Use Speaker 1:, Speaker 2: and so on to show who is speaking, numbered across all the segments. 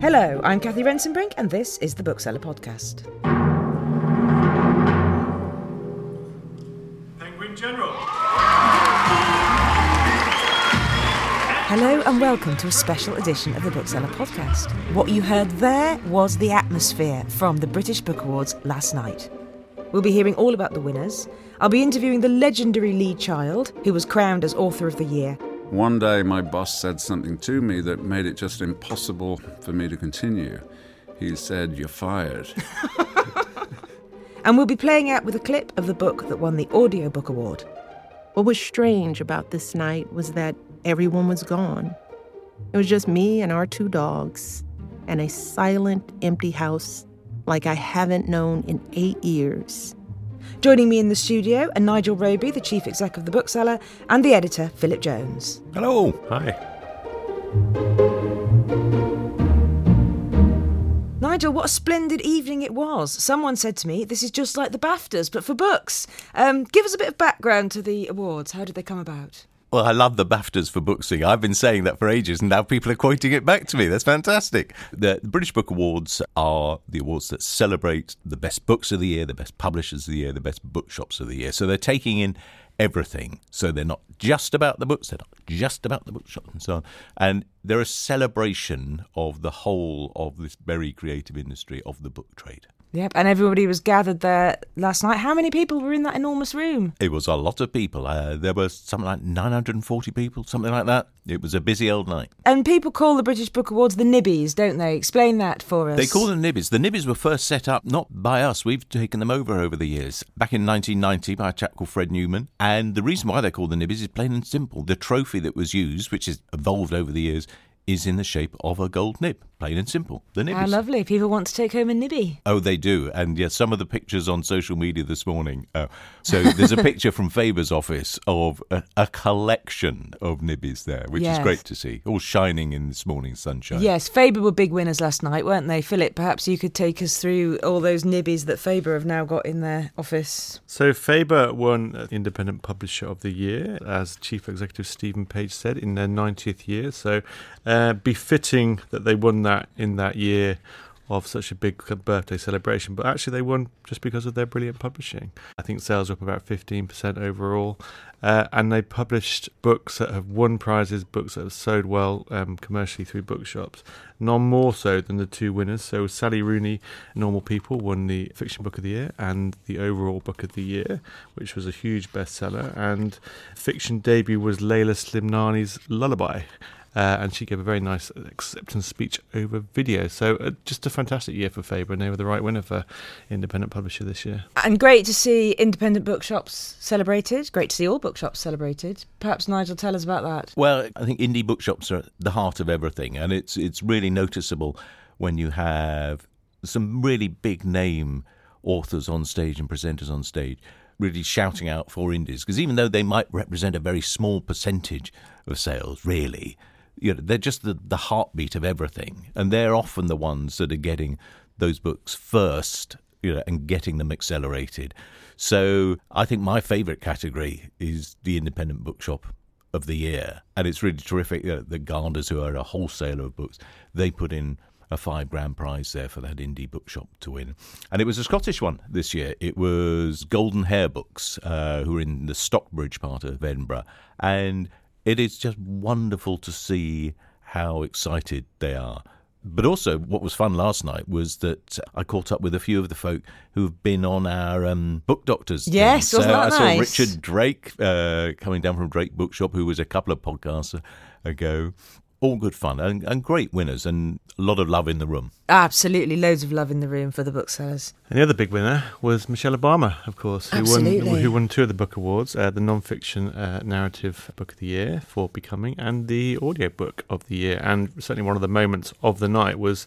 Speaker 1: Hello, I'm Cathy Rentzenbrink, and this is the Bookseller Podcast.
Speaker 2: Penguin General.
Speaker 1: Hello, and welcome to a special edition of the Bookseller Podcast. What you heard there was the atmosphere from the British Book Awards last night. We'll be hearing all about the winners. I'll be interviewing the legendary Lee Child, who was crowned as Author of the Year,
Speaker 3: One day, my boss said something to me that made it just impossible for me to continue. He said, You're fired.
Speaker 1: and we'll be playing out with a clip of the book that won the Audiobook Award.
Speaker 4: What was strange about this night was that everyone was gone. It was just me and our two dogs, and a silent, empty house like I haven't known in eight years.
Speaker 1: Joining me in the studio are Nigel Roby, the chief exec of the bookseller, and the editor, Philip Jones.
Speaker 5: Hello. Hi.
Speaker 1: Nigel, what a splendid evening it was. Someone said to me, this is just like the BAFTAs, but for books. Um, give us a bit of background to the awards. How did they come about?
Speaker 5: Well, I love the BAFTAs for booksing. I've been saying that for ages, and now people are quoting it back to me. That's fantastic. The, British Book Awards are the awards that celebrate the best books of the year, the best publishers of the year, the best bookshops of the year. So they're taking in everything. So they're not just about the books, they're not just about the bookshop and so on. And they're a celebration of the whole of this very creative industry of the book trade.
Speaker 1: Yep, and everybody was gathered there last night. How many people were in that enormous room?
Speaker 5: It was a lot of people. Uh, there were something like 940 people, something like that. It was a busy old night.
Speaker 1: And people call the British Book Awards the Nibbies, don't they? Explain that for us.
Speaker 5: They call them Nibbies. The Nibbies were first set up not by us. We've taken them over over the years. Back in 1990 by a chap called Fred Newman. And the reason why they're called the Nibbies is plain and simple. The trophy that was used, which has evolved over the years, is in the shape of a gold nib. Plain and simple. The nibbies.
Speaker 1: How lovely. People want to take home a nibby.
Speaker 5: Oh, they do. And yes, some of the pictures on social media this morning. Uh, so there's a picture from Faber's office of a, a collection of nibbies there, which
Speaker 1: Yes.
Speaker 5: is great to see, all shining in this morning's sunshine.
Speaker 1: Yes, Faber were big winners last night, weren't they? Philip, perhaps you could take us through all those nibbies that Faber have now got in their office.
Speaker 2: So Faber won uh, Independent Publisher of the Year, as Chief Executive Stephen Page said, in their 90th year. So uh, befitting that they won that in that year of such a big birthday celebration. But actually, they won just because of their brilliant publishing. I think sales are up about 15% overall. Uh, and they published books that have won prizes, books that have sold well um, commercially through bookshops. None more so than the two winners. So Sally Rooney, Normal People, won the Fiction Book of the Year and the overall Book of the Year, which was a huge bestseller. And fiction debut was Leïla Slimani's Lullaby. Uh, and she gave a very nice acceptance speech over video. So, uh, just a fantastic year for Faber, and they were the right winner for Independent Publisher this year.
Speaker 1: And great to see independent bookshops celebrated. Great to see all bookshops celebrated. Perhaps Nigel, tell us about that.
Speaker 5: Well, I think indie bookshops are at the heart of everything, and it's it's really noticeable when you have some really big name authors on stage and presenters on stage really shouting out for indies because even though they might represent a very small percentage of sales, really, you know, they're just the, the heartbeat of everything, and they're often the ones that are getting those books first, you know, and getting them accelerated. So I think my favourite category is the independent bookshop of the year, and it's really terrific. You know, the Gardners, who are a wholesaler of books, they put in a five grand prize there for that indie bookshop to win, and it was a Scottish one this year. It was Golden Hare Books, uh, who are in the Stockbridge part of Edinburgh, and it is just wonderful to see how excited they are. But also, what was fun last night was that I caught up with a few of the folk who've been on our um, book doctors.
Speaker 1: Yes,
Speaker 5: so
Speaker 1: wasn't that
Speaker 5: I saw
Speaker 1: nice?
Speaker 5: Richard Drake uh, coming down from Drake Bookshop, who was a couple of podcasts ago. All good fun and, and great winners, and a lot of love in the room.
Speaker 1: Absolutely, loads of love in the room for the booksellers.
Speaker 2: And the other big winner was Michelle Obama, of course, who
Speaker 1: Absolutely.
Speaker 2: won who won two of the book awards, uh, the non-fiction uh, narrative book of the year for Becoming, and the audio book of the year. And certainly one of the moments of the night was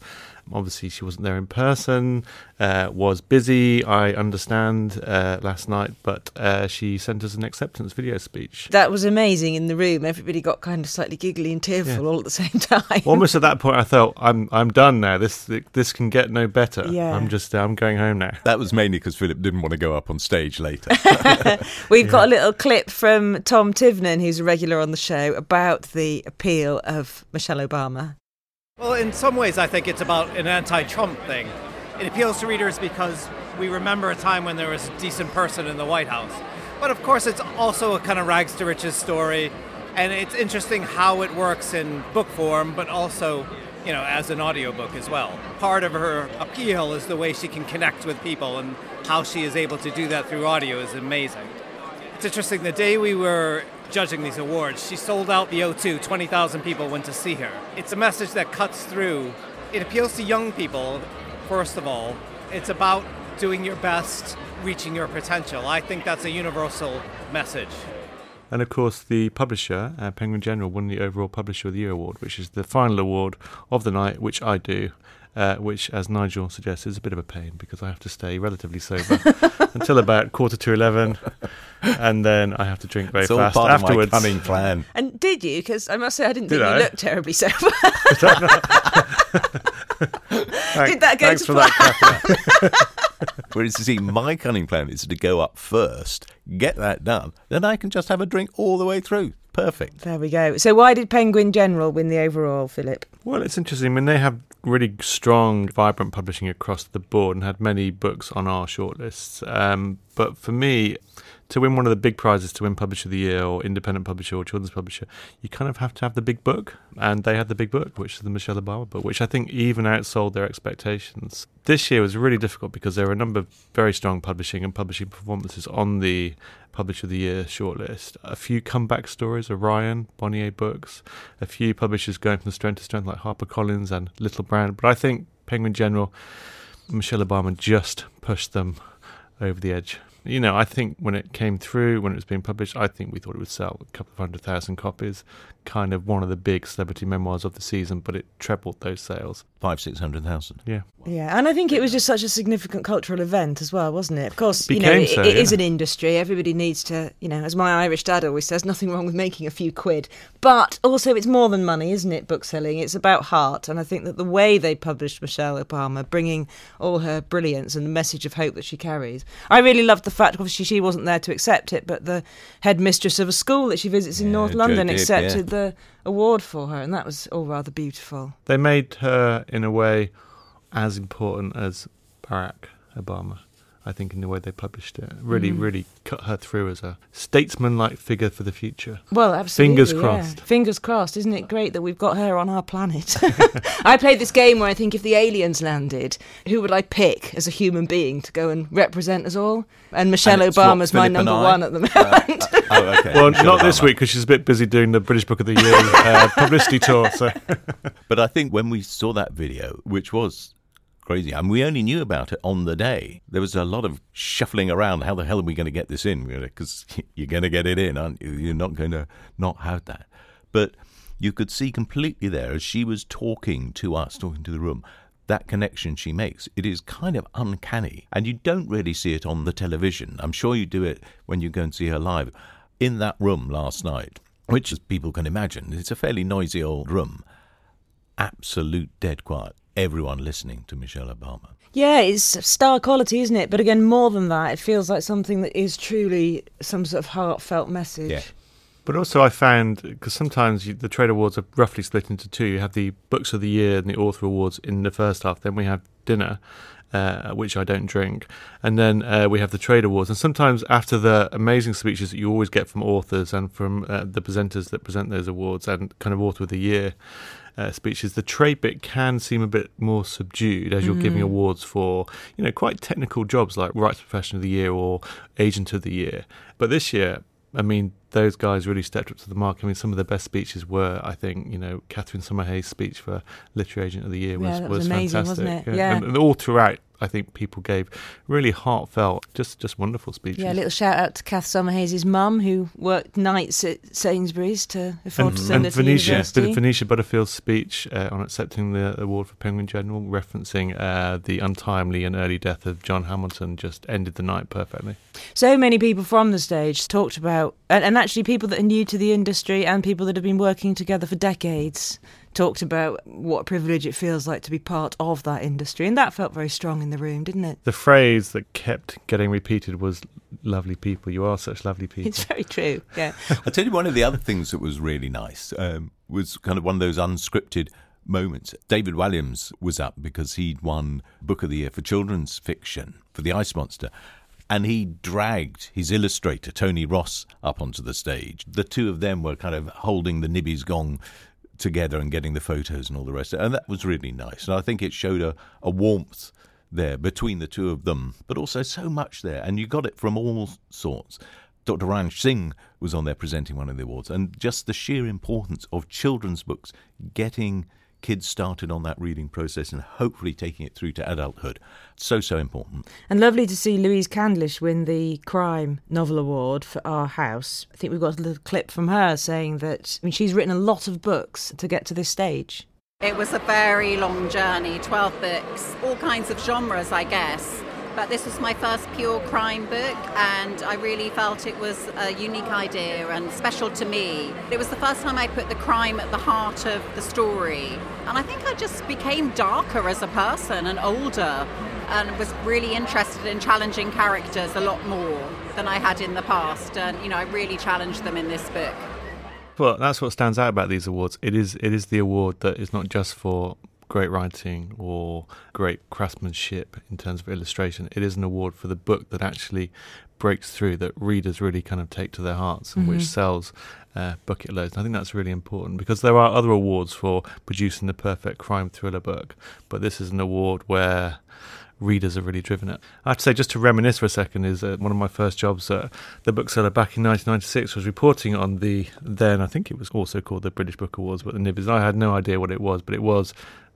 Speaker 2: Obviously, she wasn't there in person, uh, was busy, I understand, uh, last night, but uh, she sent us an acceptance video speech.
Speaker 1: That was amazing in the room. Everybody got kind of slightly giggly and tearful all at the same time.
Speaker 2: Almost at that point, I thought, I'm I'm done now. This this can get no better.
Speaker 1: Yeah.
Speaker 2: I'm just I'm going home now.
Speaker 5: That was mainly because Philip didn't want to go up on stage later.
Speaker 1: We've got a little clip from Tom Tivnan, who's a regular on the show, about the appeal of Michelle Obama.
Speaker 6: Well, in some ways, I think it's about an anti Trump thing. It appeals to readers because we remember a time when there was a decent person in the White House. But of course, it's also a kind of rags to riches story. And it's interesting how it works in book form, but also, you know, as an audiobook as well. Part of her appeal is the way she can connect with people, and how she is able to do that through audio is amazing. It's interesting, the day we were judging these awards, she sold out the O2, 20,000 people went to see her. It's a message that cuts through. It appeals to young people, first of all. It's about doing your best, reaching your potential. I think that's a universal message.
Speaker 2: And of course, the publisher, uh, Penguin General, won the overall Publisher of the Year award, which is the final award of the night, which I do. Uh, which, as Nigel suggests, is a bit of a pain because I have to stay relatively sober until about quarter to eleven, and then I have to drink very
Speaker 5: it's all
Speaker 2: fast
Speaker 5: part
Speaker 2: afterwards.
Speaker 5: of my cunning plan.
Speaker 1: And did you? Because I must say, I didn't
Speaker 2: Did
Speaker 1: think
Speaker 2: I?
Speaker 1: you looked terribly sober.
Speaker 2: Thank-
Speaker 1: Did that go
Speaker 2: Thanks
Speaker 1: to
Speaker 2: for that.
Speaker 5: Whereas you see, my cunning plan is to go up first, get that done, then I can just have a drink all the way through. Perfect.
Speaker 1: there we go. So, why did Penguin General win the overall, Philip?
Speaker 2: Well, it's interesting. I mean, they have really strong, vibrant publishing across the board and had many books on our shortlists. Um, but for me, to win one of the big prizes, to win Publisher of the Year or Independent Publisher or Children's Publisher, you kind of have to have the big book. And they had the big book, which is the Michelle Obama book, which I think even outsold their expectations. This year was really difficult because there were a number of very strong publishing and publishing performances on the Publisher of the Year shortlist. A few comeback stories, Orion, Bonnier Books, a few publishers going from strength to strength like HarperCollins and Little Brown. But I think Penguin General, Michelle Obama just pushed them over the edge. You know, I think when it came through, when it was being published, I think we thought it would sell a couple of hundred thousand copies. Kind of one of the big celebrity memoirs of the season, but it trebled those sales.
Speaker 5: Five, six hundred thousand.
Speaker 2: Yeah.
Speaker 1: Yeah, and I think it was just such a significant cultural event as well, wasn't it? Of course, you know,
Speaker 2: Became
Speaker 1: it,
Speaker 2: so,
Speaker 1: it is
Speaker 2: yeah.
Speaker 1: an industry. Everybody needs to, you know, as my Irish dad always says, nothing wrong with making a few quid. But also, it's more than money, isn't it? Book selling. It's about heart, and I think that the way they published Michelle Obama, bringing all her brilliance and the message of hope that she carries, I really loved the fact. Obviously, she wasn't there to accept it, but the headmistress of a school that she visits in
Speaker 5: Yeah,
Speaker 1: North London
Speaker 5: Dibb,
Speaker 1: accepted
Speaker 5: yeah.
Speaker 1: the award for her, and that was all rather beautiful.
Speaker 2: They made her, in a way, as important as Barack Obama. I think in the way they published it, really,
Speaker 1: Mm.
Speaker 2: really cut her through as a statesman-like figure for the future.
Speaker 1: Well, absolutely.
Speaker 2: Fingers
Speaker 1: yeah.
Speaker 2: crossed.
Speaker 1: Fingers crossed. Isn't it great that we've got her on our planet? I played this game where I think if the aliens landed, who would I pick as a human being to go and represent us all? And Michelle
Speaker 5: And it's what,
Speaker 1: Obama's my number one at the moment.
Speaker 5: Uh, oh, okay.
Speaker 2: Well,
Speaker 5: Michelle
Speaker 2: not this week because she's a bit busy doing the British Book of the Year uh, publicity tour. So
Speaker 5: But I think when we saw that video, which was crazy, and we only knew about it on the day, there was a lot of shuffling around. How the hell are we going to get this in? Because you're going to get it in, aren't you? You're not going to not have that. But you could see completely there as she was talking to us, talking to the room, that connection she makes. It is kind of uncanny. And you don't really see it on the television. I'm sure you do it when you go and see her live. In that room last night, which, as people can imagine, it's a fairly noisy old room absolute dead quiet. Everyone listening to Michelle Obama.
Speaker 1: yeah, it's star quality, isn't it? But again, more than that, it feels like something that is truly some sort of heartfelt message.
Speaker 5: Yeah.
Speaker 2: But also, I found because sometimes you, the trade awards are roughly split into two. You have the books of the year and the author awards in the first half. Then we have dinner, uh, which I don't drink, and then uh, we have the trade awards. And sometimes after the amazing speeches that you always get from authors and from uh, the presenters that present those awards and kind of author of the year. Uh, speeches, the trade bit can seem a bit more subdued as you're giving awards for, you know, quite technical jobs like Rights Profession of the Year or Agent of the Year. But this year, I mean, those guys really stepped up to the mark. I mean, some of the best speeches were, I think, you know, Catherine Summerhayes' speech for Literary Agent of the Year was,
Speaker 1: Yeah, was
Speaker 2: was
Speaker 1: amazing,
Speaker 2: fantastic.
Speaker 1: it? Yeah.
Speaker 2: And, and all throughout, I think people gave really heartfelt, just just wonderful speeches.
Speaker 1: Yeah, a little shout out to Kath Summerhayes' mum, who worked nights at Sainsbury's to afford
Speaker 2: and,
Speaker 1: to send
Speaker 2: and
Speaker 1: to
Speaker 2: Venetia, of Venetia Butterfield's speech uh, on accepting the award for Penguin General, referencing uh, the untimely and early death of John Hamilton, just ended the night perfectly.
Speaker 1: So many people from the stage talked about, and, and actually people that are new to the industry and people that have been working together for decades talked about what a privilege it feels like to be part of that industry. And that felt very strong in the room, didn't it?
Speaker 2: The phrase that kept getting repeated was lovely people. You are such lovely people.
Speaker 1: It's very true, yeah.
Speaker 5: I'll tell you one of the other things that was really nice um, was kind of one of those unscripted moments. David Walliams was up because he'd won Book of the Year for children's fiction for The Ice Monster. And he dragged his illustrator, Tony Ross, up onto the stage. The two of them were kind of holding the Nibby's gong together and getting the photos and all the rest. And that was really nice. And I think it showed a, a warmth there between the two of them, but also so much there. And you got it from all sorts. Dr. Ranj Singh was on there presenting one of the awards, and just the sheer importance of children's books getting kids started on that reading process and hopefully taking it through to adulthood. So, so important.
Speaker 1: And lovely to see Louise Candlish win the Crime Novel Award for Our House. I think we've got a little clip from her saying that I mean, she's written a lot of books to get to this stage.
Speaker 7: It was a very long journey 12 books, all kinds of genres, I guess. But this was my first pure crime book, and I really felt it was a unique idea and special to me. It was the first time I put the crime at the heart of the story, and I think I just became darker as a person and older, and was really interested in challenging characters a lot more than I had in the past. And, you know, I really challenged them in this book.
Speaker 2: Well, that's what stands out about these awards. It is it is the award that is not just for great writing or great craftsmanship in terms of illustration. It is an award for the book that actually breaks through, that readers really kind of take to their hearts, and which sells uh, bucket loads. And I think that's really important because there are other awards for producing the perfect crime thriller book, but this is an award where readers have really driven it. I have to say, just to reminisce for a second, is uh, one of my first jobs at the bookseller back in 1996 was reporting on the then I think it was also called the British Book Awards, but the Nibbies. I had no idea what it was, but it was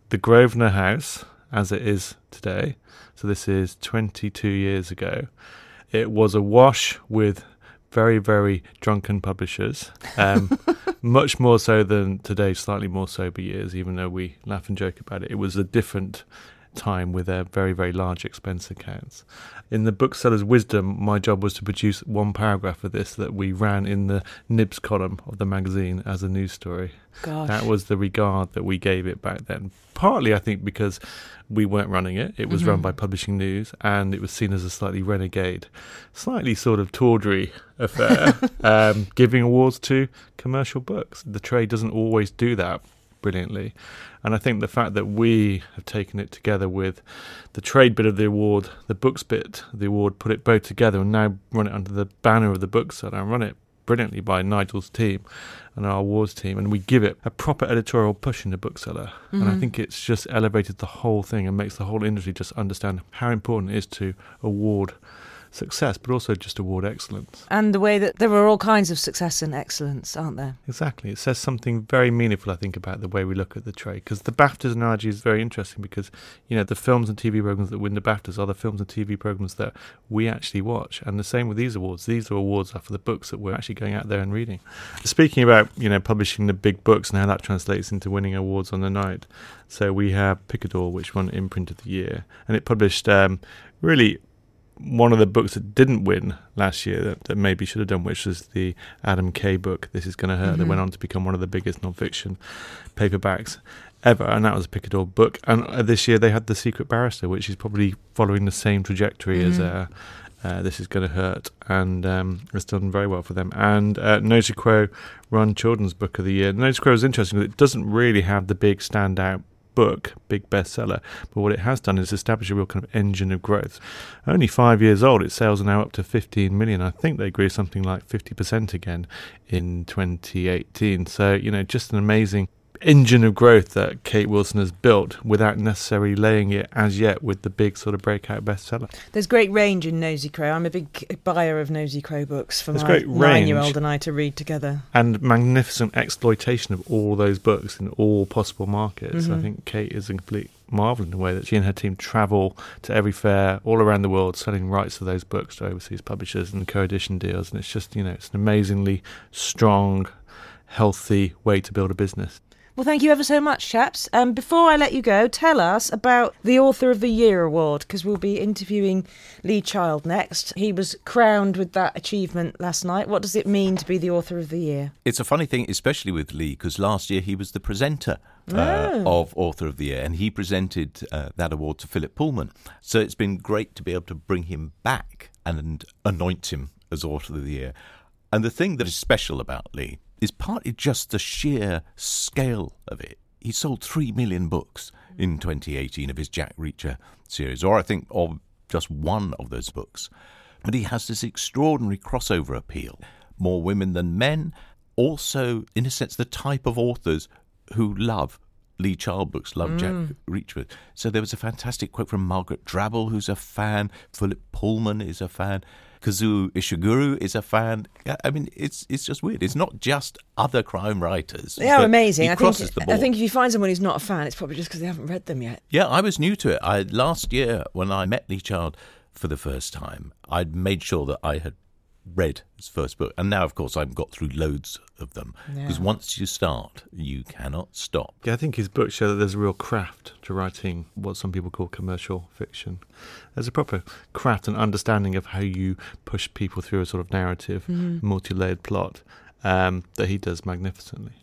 Speaker 2: the Grosvenor House as it is today. So this is 22 years ago. It was a wash with very, very drunken publishers. Um, much more so than today's slightly more sober years, even though we laugh and joke about it. It was a different time with their very, very large expense accounts. In the bookseller's wisdom, my job was to produce one paragraph of this that we ran in the nibs column of the magazine as a news story.
Speaker 1: Gosh.
Speaker 2: That was the regard that we gave it back then. Partly, I think, because we weren't running it. It was run by Publishing News, and it was seen as a slightly renegade, slightly sort of tawdry affair, um, giving awards to commercial books. The trade doesn't always do that brilliantly. And I think the fact that we have taken it together with the trade bit of the award, the books bit of the award, put it both together and now run it under the banner of the bookseller and run it brilliantly by Nigel's team and our awards team, and we give it a proper editorial push in the bookseller. And I mm-hmm. think it's just elevated the whole thing and makes the whole industry just understand how important it is to award success, but also just award excellence.
Speaker 1: And the way that there are all kinds of success and excellence, aren't there?
Speaker 2: Exactly. It says something very meaningful, I think, about the way we look at the trade. Because the BAFTAs analogy is very interesting because, you know, the films and TV programs that win the BAFTAs are the films and TV programs that we actually watch. And the same with these awards. These are awards are for the books that we're actually going out there and reading. Speaking about, you know, publishing the big books and how that translates into winning awards on the night. So we have Picador, which won Imprint of the Year. And it published um, really one of the books that didn't win last year that, that maybe should have done, which was the Adam Kay book, This Is Gonna Hurt, that went on to become one of the biggest non-fiction paperbacks ever, and that was a Picador book. And uh, this year they had The Secret Barrister, which is probably following the same trajectory as uh, uh, This Is Gonna Hurt, and um, it's done very well for them. And uh, Nosy Crow won Children's Book of the Year. Nosy Crow is interesting because it doesn't really have the big standout book, big bestseller. But what it has done is establish a real kind of engine of growth. Only five years old, its sales are now up to 15 million. I think they grew something like 50% again in 2018. So, you know, just an amazing engine of growth that Kate Wilson has built without necessarily laying it as yet with the big sort of breakout bestseller.
Speaker 1: There's great range in Nosy Crow. I'm a big buyer of Nosy Crow books for
Speaker 2: There's
Speaker 1: my nine-year-old and I to read together.
Speaker 2: And magnificent exploitation of all those books in all possible markets. I
Speaker 1: Mhm.
Speaker 2: think Kate is a complete marvel in the way that she and her team travel to every fair all around the world selling rights to those books to overseas publishers and co-edition deals and it's just you know it's an amazingly strong healthy way to build a business
Speaker 1: Well, thank you ever so much, chaps. Um, before I let you go, tell us about the Author of the Year award because we'll be interviewing Lee Child next. He was crowned with that achievement last night. What does it mean to be the Author of the Year?
Speaker 5: It's a funny thing, especially with Lee, because last year he was the presenter uh,
Speaker 1: Oh.
Speaker 5: of Author of the Year, and he presented uh, that award to Philip Pullman. So it's been great to be able to bring him back and anoint him as Author of the Year. And the thing that is special about Lee is partly just the sheer scale of it. He sold three million books in 2018 of his Jack Reacher series, or I think of just one of those books. But he has this extraordinary crossover appeal. More women than men, also, in a sense, the type of authors who love Lee Child books, love mm. Jack Reacher. So there was a fantastic quote from Margaret Drabble, who's a fan. Philip Pullman is a fan. Kazuo Ishiguro is a fan. I mean, it's it's just weird. It's not just other crime writers.
Speaker 1: They are amazing. I think, I think if you find someone who's not a fan, it's probably just because they haven't read them yet.
Speaker 5: Yeah, I was new to it. I last year when I met Lee Child for the first time, I'd made sure that I had read his first book, and now, of course, I've got through loads of them. Because
Speaker 1: Yeah.
Speaker 5: once you start, you cannot stop.
Speaker 2: Yeah, I think his books show that there's a real craft to writing what some people call commercial fiction. There's a proper craft and understanding of how you push people through a sort of narrative, multi layered plot um, that he does magnificently.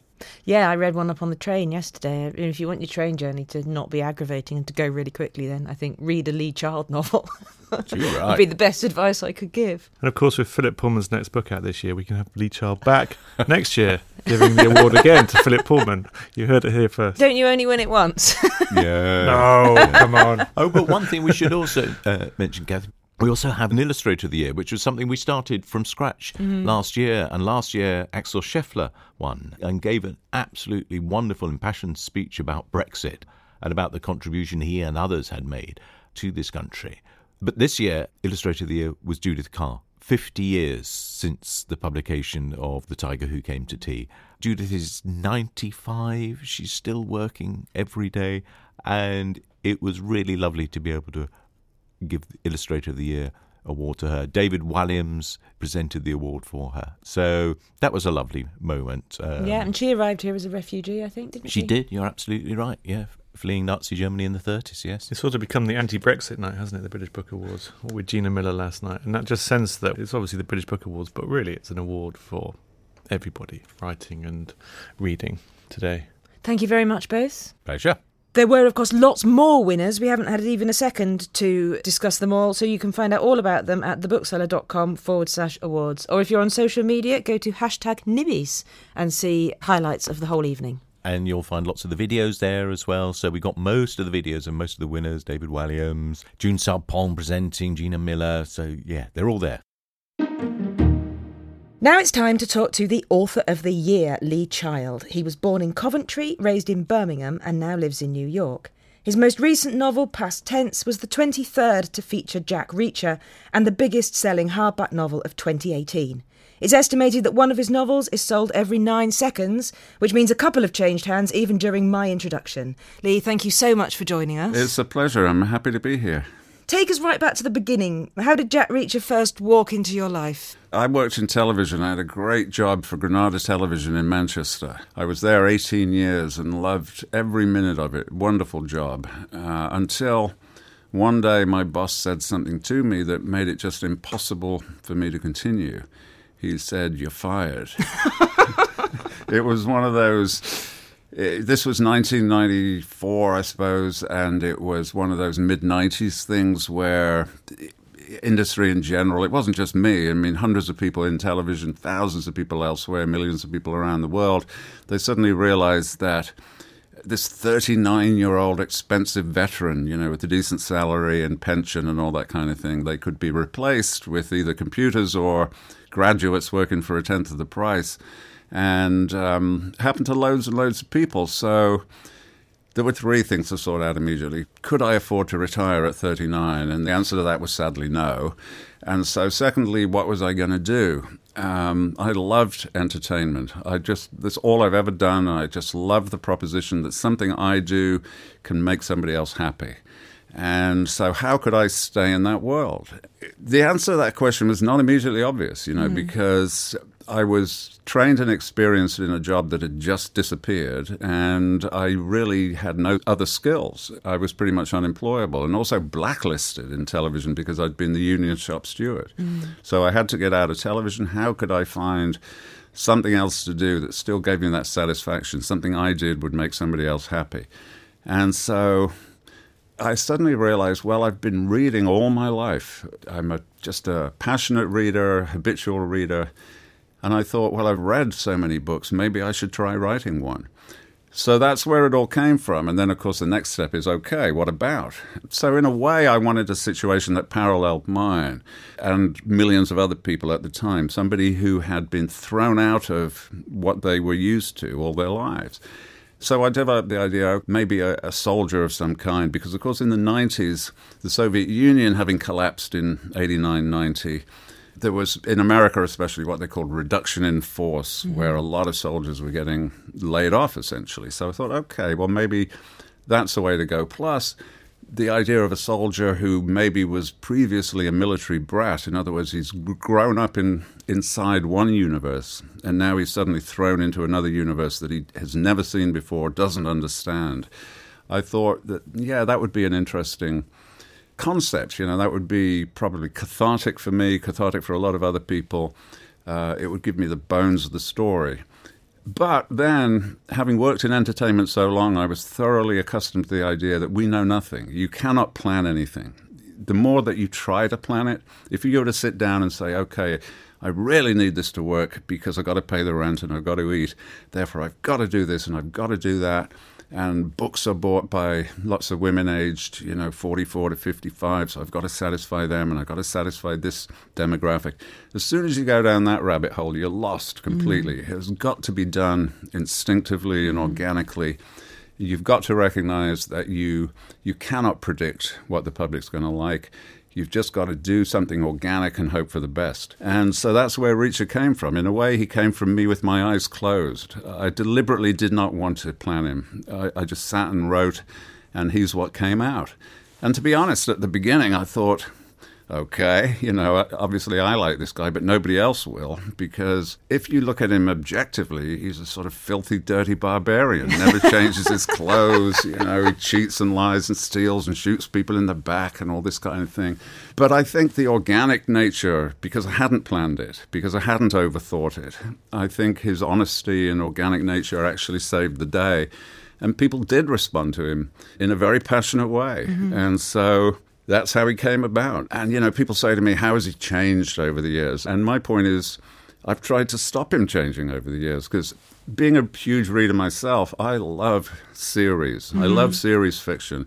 Speaker 1: Yeah, I read one up on the train yesterday. If you want your train journey to not be aggravating and to go really quickly, then I think read a Lee Child novel
Speaker 5: Too
Speaker 1: would be the best advice I could give.
Speaker 2: And of course, with Philip Pullman's next book out this year, we can have Lee Child back next year, giving the award again to Philip Pullman. You heard it here first.
Speaker 1: Don't you only win it once?
Speaker 5: yeah.
Speaker 2: No, come on.
Speaker 5: Oh, but one thing we should also uh, mention, Kath, we also have an illustrator of the year, which was something we started from scratch mm-hmm. last year. And last year, Axel Scheffler won and gave an absolutely wonderful, impassioned speech about Brexit and about the contribution he and others had made to this country. But this year, illustrator of the year was Judith Kerr. 50 years since the publication of The Tiger Who Came to Tea. Judith is 95. She's still working every day. And it was really lovely to be able to give the Illustrator of the Year award to her. David Walliams presented the award for her. So that was a lovely moment. Um,
Speaker 1: yeah, and she arrived here as a refugee, I think, didn't she?
Speaker 5: she did. You're absolutely right. Yeah. Fleeing Nazi Germany in the 30s, yes.
Speaker 2: It's sort of become the anti-Brexit night, hasn't it? The British Book Awards Or with Gina Miller last night, and that just sense that it's obviously the British Book Awards, but really it's an award for everybody writing and reading today.
Speaker 1: Thank you very much, both.
Speaker 5: Pleasure.
Speaker 1: There were, of course, lots more winners. We haven't had even a second to discuss them all, so you can find out all about them at thebookseller.com forward slash awards. Or if you're on social media, go to hashtag Nibbies and see highlights of the whole evening.
Speaker 5: And you'll find lots of the videos there as well. So we got most of the videos and most of the winners David Walliams, June Sarpong presenting, Gina Miller. So, yeah, they're all there.
Speaker 1: Now it's time to talk to the author of the year, Lee Child. He was born in Coventry, raised in Birmingham, and now lives in New York. His most recent novel, Past Tense, was the 23rd to feature Jack Reacher and the biggest selling hardback novel of 2018. It's estimated that one of his novels is sold every nine seconds, which means a couple have changed hands even during my introduction. Lee, thank you so much for joining us.
Speaker 3: It's a pleasure. I'm happy to be here.
Speaker 1: Take us right back to the beginning. How did Jack Reacher first walk into your life?
Speaker 3: I worked in television. I had a great job for Granada Television in Manchester. I was there 18 years and loved every minute of it. Wonderful job. Uh, until one day my boss said something to me that made it just impossible for me to continue. He said, You're fired. it was one of those. Eh, This was 1994, I suppose, and it was one of those mid 90s things where industry in general, it wasn't just me, I mean, hundreds of people in television, thousands of people elsewhere, millions of people around the world, they suddenly realized that this 39 year old expensive veteran, you know, with a decent salary and pension and all that kind of thing, they could be replaced with either computers or graduates working for a tenth of the price. And um, happened to loads and loads of people. So there were three things to sort out immediately. Could I afford to retire at 39? And the answer to that was sadly no. And so, secondly, what was I going to do? Um, I loved entertainment. I just, that's all I've ever done. And I just love the proposition that something I do can make somebody else happy. And so, how could I stay in that world? The answer to that question was not immediately obvious, you know, mm. because I was trained and experienced in a job that had just disappeared, and I really had no other skills. I was pretty much unemployable and also blacklisted in television because I'd been the union shop steward. Mm. So I had to get out of television. How could I find something else to do that still gave me that satisfaction? Something I did would make somebody else happy. And so I suddenly realized, well, I've been reading all my life. I'm a, just a passionate reader, habitual reader. And I thought, well, I've read so many books, maybe I should try writing one. So that's where it all came from. And then, of course, the next step is okay, what about? So, in a way, I wanted a situation that paralleled mine and millions of other people at the time, somebody who had been thrown out of what they were used to all their lives. So I developed the idea of maybe a, a, soldier of some kind, because of course in the 90s, the Soviet Union having collapsed in 89 90, there was in America especially what they called reduction in force, mm-hmm. where a lot of soldiers were getting laid off essentially. So I thought, okay, well maybe that's the way to go. Plus, the idea of a soldier who maybe was previously a military brat, in other words, he's grown up in inside one universe, and now he's suddenly thrown into another universe that he has never seen before, doesn't understand. I thought that yeah, that would be an interesting concept. You know, that would be probably cathartic for me, cathartic for a lot of other people. Uh, it would give me the bones of the story. But then, having worked in entertainment so long, I was thoroughly accustomed to the idea that we know nothing. You cannot plan anything. The more that you try to plan it, if you were to sit down and say, okay, I really need this to work because I've got to pay the rent and I've got to eat, therefore I've got to do this and I've got to do that and books are bought by lots of women aged, you know, 44 to 55. So I've got to satisfy them, and I've got to satisfy this demographic. As soon as you go down that rabbit hole, you're lost completely. Mm. It has got to be done instinctively and mm. organically. You've got to recognize that you you cannot predict what the public's going to like. You've just got to do something organic and hope for the best. And so that's where Reacher came from. In a way, he came from me with my eyes closed. I deliberately did not want to plan him. I, I just sat and wrote, and he's what came out. And to be honest, at the beginning, I thought, okay, you know, obviously I like this guy, but nobody else will, because if you look at him objectively, he's a sort of filthy, dirty barbarian. Never changes his clothes, you know, he cheats and lies and steals and shoots people in the back and all this kind of thing. But I think the organic nature, because I hadn't planned it, because I hadn't overthought it, I think his honesty and organic nature actually saved the day. And people did respond to him in a very passionate way. Mm-hmm. And so that's how he came about. And, you know, people say to me, How has he changed over the years? And my point is, I've tried to stop him changing over the years because being a huge reader myself, I love series. Mm-hmm. I love series fiction.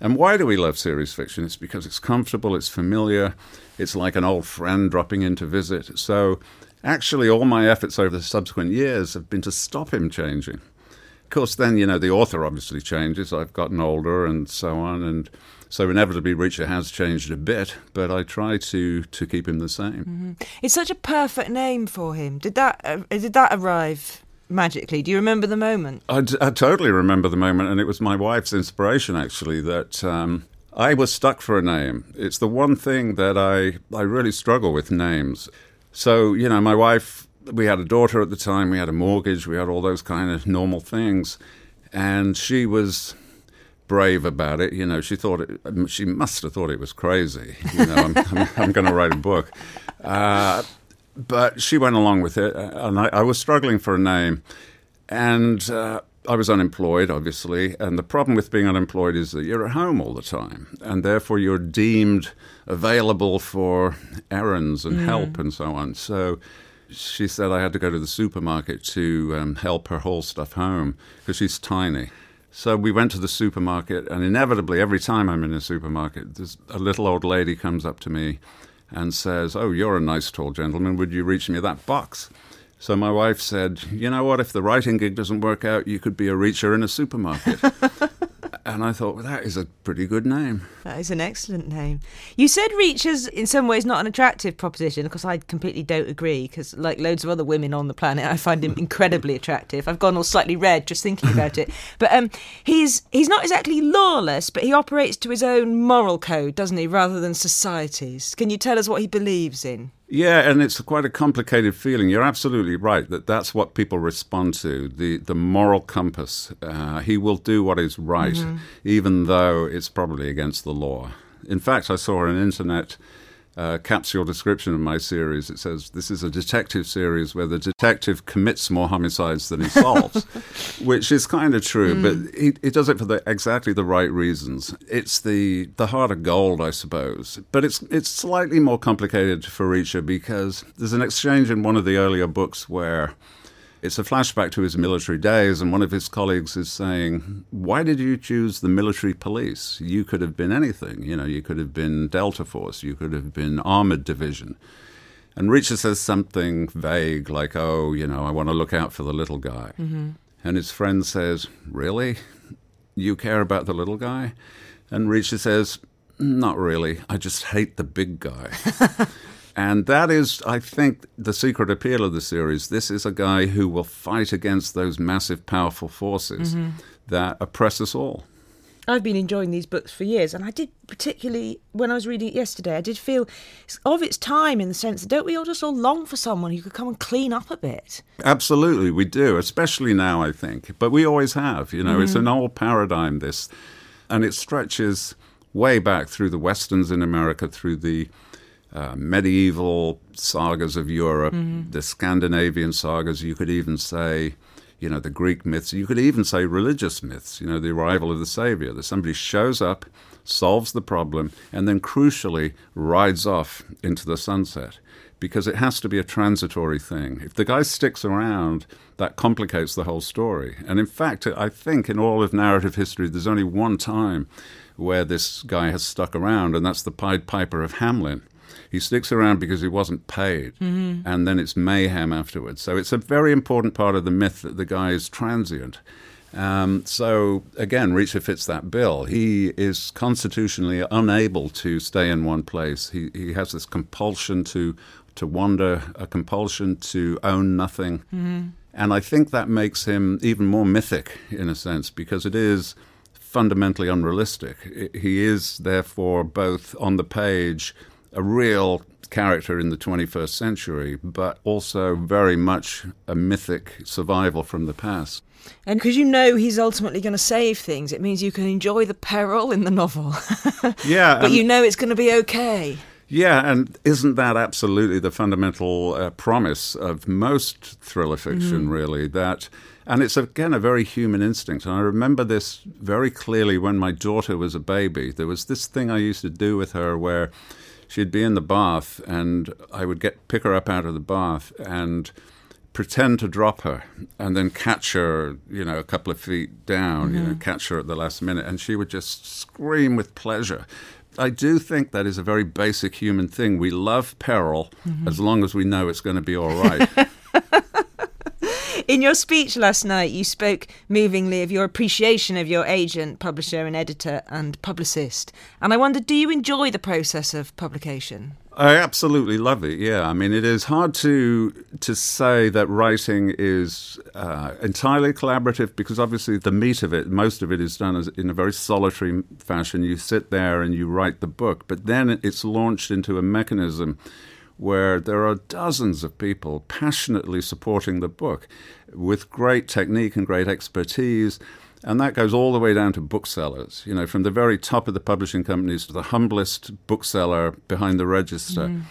Speaker 3: And why do we love series fiction? It's because it's comfortable, it's familiar, it's like an old friend dropping in to visit. So, actually, all my efforts over the subsequent years have been to stop him changing. Of course, then, you know, the author obviously changes. I've gotten older and so on. And so inevitably, Reacher has changed a bit, but I try to to keep him the same.
Speaker 1: Mm-hmm. It's such a perfect name for him. Did that uh, did that arrive? magically. Do you remember the moment?
Speaker 3: I, d- I totally remember the moment, and it was my wife's inspiration actually that um, I was stuck for a name. It's the one thing that I I really struggle with names. So you know, my wife, we had a daughter at the time, we had a mortgage, we had all those kind of normal things, and she was brave about it. You know, she thought it, she must have thought it was crazy. You know, I'm, I'm, I'm going to write a book. Uh, but she went along with it, uh, and I, I was struggling for a name. And uh, I was unemployed, obviously. And the problem with being unemployed is that you're at home all the time, and therefore you're deemed available for errands and mm. help and so on. So she said I had to go to the supermarket to um, help her haul stuff home because she's tiny. So we went to the supermarket, and inevitably, every time I'm in a supermarket, a little old lady comes up to me and says, Oh, you're a nice tall gentleman. Would you reach me that box? So my wife said, You know what? If the writing gig doesn't work out, you could be a reacher in a supermarket. and I thought, well, that is a pretty good name.
Speaker 1: That is an excellent name. You said Reach is in some ways not an attractive proposition. because I completely don't agree. Because like loads of other women on the planet, I find him incredibly attractive. I've gone all slightly red just thinking about it. But um, he's he's not exactly lawless, but he operates to his own moral code, doesn't he, rather than society's? Can you tell us what he believes in?
Speaker 3: Yeah, and it's quite a complicated feeling. You're absolutely right that that's what people respond to the, the moral compass. Uh, he will do what is right, mm-hmm. even though it's probably against the law. In fact, I saw an internet uh, capsule description of my series. It says this is a detective series where the detective commits more homicides than he solves, which is kind of true, mm. but he, he, does it for the, exactly the right reasons. It's the the heart of gold, I suppose, but it's it's slightly more complicated for Reacher because there's an exchange in one of the earlier books where it's a flashback to his military days, and one of his colleagues is saying, Why did you choose the military police? You could have been anything. You know, you could have been Delta Force, you could have been Armored Division. And Reacher says something vague like, Oh, you know, I want to look out for the little guy. Mm-hmm. And his friend says, Really? You care about the little guy? And Reacher says, Not really. I just hate the big guy. And that is, I think, the secret appeal of the series. This is a guy who will fight against those massive, powerful forces mm-hmm. that oppress us all.
Speaker 1: I've been enjoying these books for years, and I did particularly when I was reading it yesterday. I did feel of its time in the sense that don't we all just all long for someone who could come and clean up a bit?
Speaker 3: Absolutely, we do, especially now, I think. But we always have. You know, mm-hmm. it's an old paradigm. This, and it stretches way back through the westerns in America, through the uh, medieval sagas of Europe, mm-hmm. the Scandinavian sagas. You could even say, you know, the Greek myths. You could even say religious myths. You know, the arrival of the Savior. That somebody shows up, solves the problem, and then crucially rides off into the sunset. Because it has to be a transitory thing. If the guy sticks around, that complicates the whole story. And in fact, I think in all of narrative history, there's only one time where this guy has stuck around, and that's the Pied Piper of Hamelin he sticks around because he wasn't paid, mm-hmm. and then it's mayhem afterwards. So it's a very important part of the myth that the guy is transient. Um, so again, Reacher fits that bill. He is constitutionally unable to stay in one place. He he has this compulsion to to wander, a compulsion to own nothing, mm-hmm. and I think that makes him even more mythic in a sense because it is fundamentally unrealistic. He is therefore both on the page a real character in the 21st century, but also very much a mythic survival from the past.
Speaker 1: And because you know he's ultimately going to save things, it means you can enjoy the peril in the novel.
Speaker 3: yeah.
Speaker 1: but you know it's going to be okay.
Speaker 3: Yeah, and isn't that absolutely the fundamental uh, promise of most thriller fiction, mm-hmm. really? That, and it's again a very human instinct. And I remember this very clearly when my daughter was a baby. There was this thing I used to do with her where she'd be in the bath, and I would get pick her up out of the bath and pretend to drop her, and then catch her, you know, a couple of feet down, mm-hmm. you know, mm-hmm. catch her at the last minute, and she would just scream with pleasure. I do think that is a very basic human thing. We love peril mm-hmm. as long as we know it's going to be all right.
Speaker 1: In your speech last night, you spoke movingly of your appreciation of your agent, publisher, and editor and publicist. And I wondered, do you enjoy the process of publication?
Speaker 3: I absolutely love it. Yeah, I mean, it is hard to to say that writing is uh, entirely collaborative because obviously the meat of it, most of it, is done as, in a very solitary fashion. You sit there and you write the book, but then it's launched into a mechanism where there are dozens of people passionately supporting the book with great technique and great expertise. And that goes all the way down to booksellers, you know, from the very top of the publishing companies to the humblest bookseller behind the register. Mm.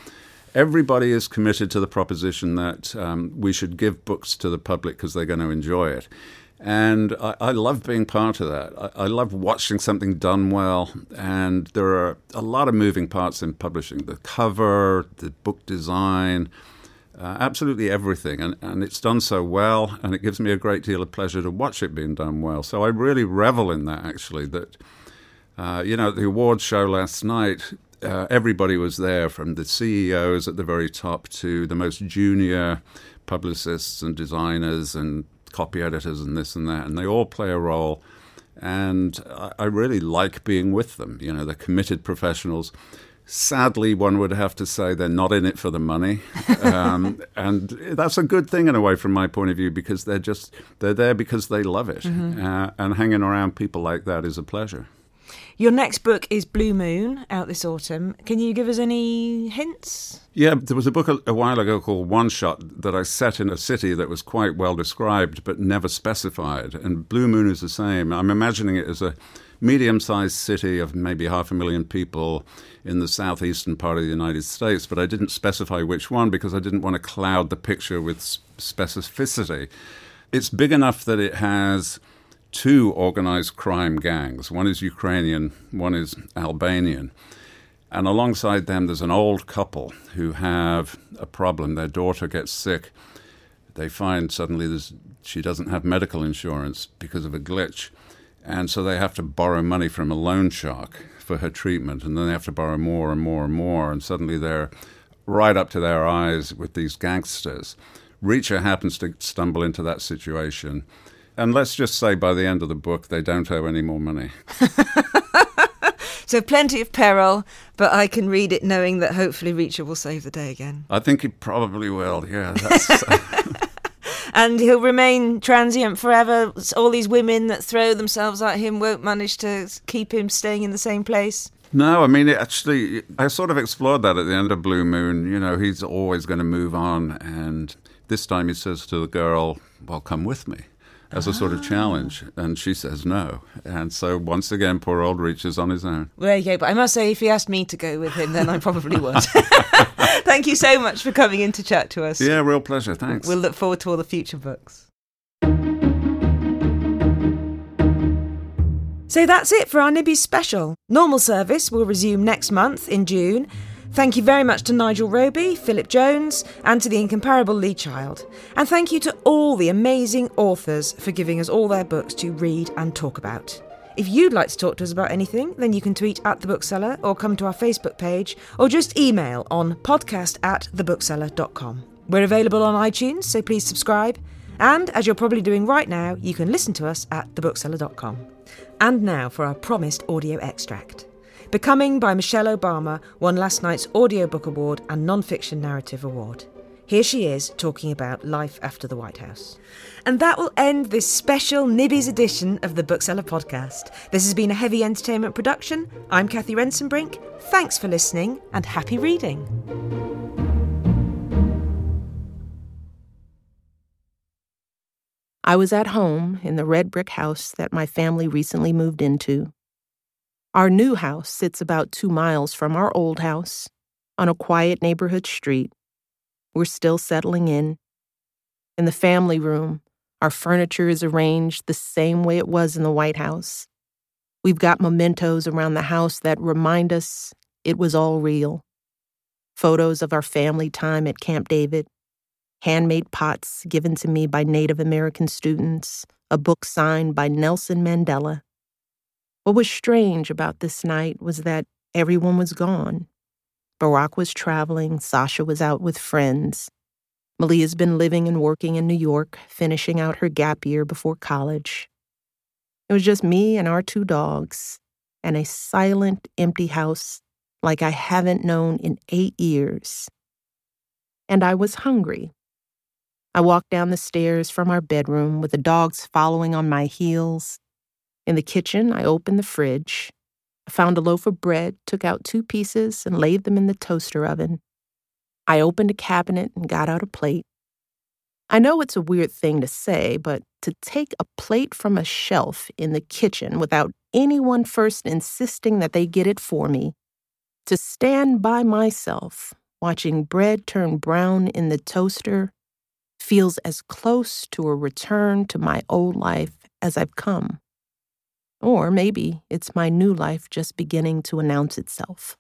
Speaker 3: Everybody is committed to the proposition that um, we should give books to the public because they're going to enjoy it. And I, I, love being part of that. I, I, love watching something done well. And there are a lot of moving parts in publishing the cover, the book design, uh, absolutely everything. And, and it's done so well. And it gives me a great deal of pleasure to watch it being done well. So I really revel in that, actually. That, uh, you know, the awards show last night, uh, everybody was there, from the CEOs at the very top to the most junior publicists and designers and copy editors and this and that, and they all play a role. And I, really like being with them. You know, they're committed professionals. Sadly, one would have to say they're not in it for the money, um, and that's a good thing in a way, from my point of view, because they're just they're there because they love it, mm-hmm. uh, and hanging around people like that is a pleasure.
Speaker 1: Your next book is Blue Moon, out this autumn. Can you give us any hints?
Speaker 3: Yeah, there was a book a, a, while ago called One Shot that I set in a city that was quite well described but never specified. And Blue Moon is the same. I'm imagining it as a medium sized city of maybe half a million people in the southeastern part of the United States, but I didn't specify which one because I didn't want to cloud the picture with specificity. It's big enough that it has two organized crime gangs. One is Ukrainian, one is Albanian. And alongside them, there's an old couple who have a problem. Their daughter gets sick. They find suddenly she doesn't have medical insurance because of a glitch. And so they have to borrow money from a loan shark for her treatment. And then they have to borrow more and more and more. And suddenly they're right up to their eyes with these gangsters. Reacher happens to stumble into that situation and let's just say by the end of the book, they don't owe any more money.
Speaker 1: so plenty of peril, but I can read it knowing that hopefully Reacher will save the day again.
Speaker 3: I think he probably will, yeah.
Speaker 1: and he'll remain transient forever. All these women that throw themselves at him won't manage to keep him staying in the same place.
Speaker 3: No, I mean, actually, I sort of explored that at the end of Blue Moon. You know, he's always going to move on. And this time he says to the girl, Well, come with me as a sort of ah. challenge. And she says no. And so once again, poor old Reach is on his own.
Speaker 1: There you go. But I must say, if he asked me to go with him, then I probably would. Thank you so much for coming in to chat to us.
Speaker 3: Yeah, real pleasure. Thanks.
Speaker 1: We'll look forward to all the future books. So that's it for our Nibbies special. Normal service will resume next month in June. Thank you very much to Nigel Roby, Philip Jones, and to the incomparable Lee Child. And thank you to all the amazing authors for giving us all their books to read and talk about. If you'd like to talk to us about anything, then you can tweet at The Bookseller or come to our Facebook page or just email on podcast at thebookseller.com. We're available on iTunes, so please subscribe. And as you're probably doing right now, you can listen to us at thebookseller.com. And now for our promised audio extract. Becoming by Michelle Obama won last night's Audiobook Award and Non-Fiction Narrative Award. Here she is talking about life after the White House. And that will end this special Nibbies edition of the Bookseller podcast. This has been a heavy entertainment production. I'm Cathy Rentzenbrink. Thanks for listening and happy reading.
Speaker 4: I was at home in the red brick house that my family recently moved into. Our new house sits about two miles from our old house on a quiet neighborhood street. We're still settling in. In the family room, our furniture is arranged the same way it was in the White House. We've got mementos around the house that remind us it was all real. Photos of our family time at Camp David, handmade pots given to me by Native American students, a book signed by Nelson Mandela, what was strange about this night was that everyone was gone. Barack was traveling, Sasha was out with friends. Malia's been living and working in New York, finishing out her gap year before college. It was just me and our two dogs, and a silent, empty house like I haven't known in eight years. And I was hungry. I walked down the stairs from our bedroom with the dogs following on my heels in the kitchen, I opened the fridge. I found a loaf of bread, took out two pieces, and laid them in the toaster oven. I opened a cabinet and got out a plate. I know it's a weird thing to say, but to take a plate from a shelf in the kitchen without anyone first insisting that they get it for me, to stand by myself watching bread turn brown in the toaster, feels as close to a return to my old life as I've come. Or maybe it's my new life just beginning to announce itself.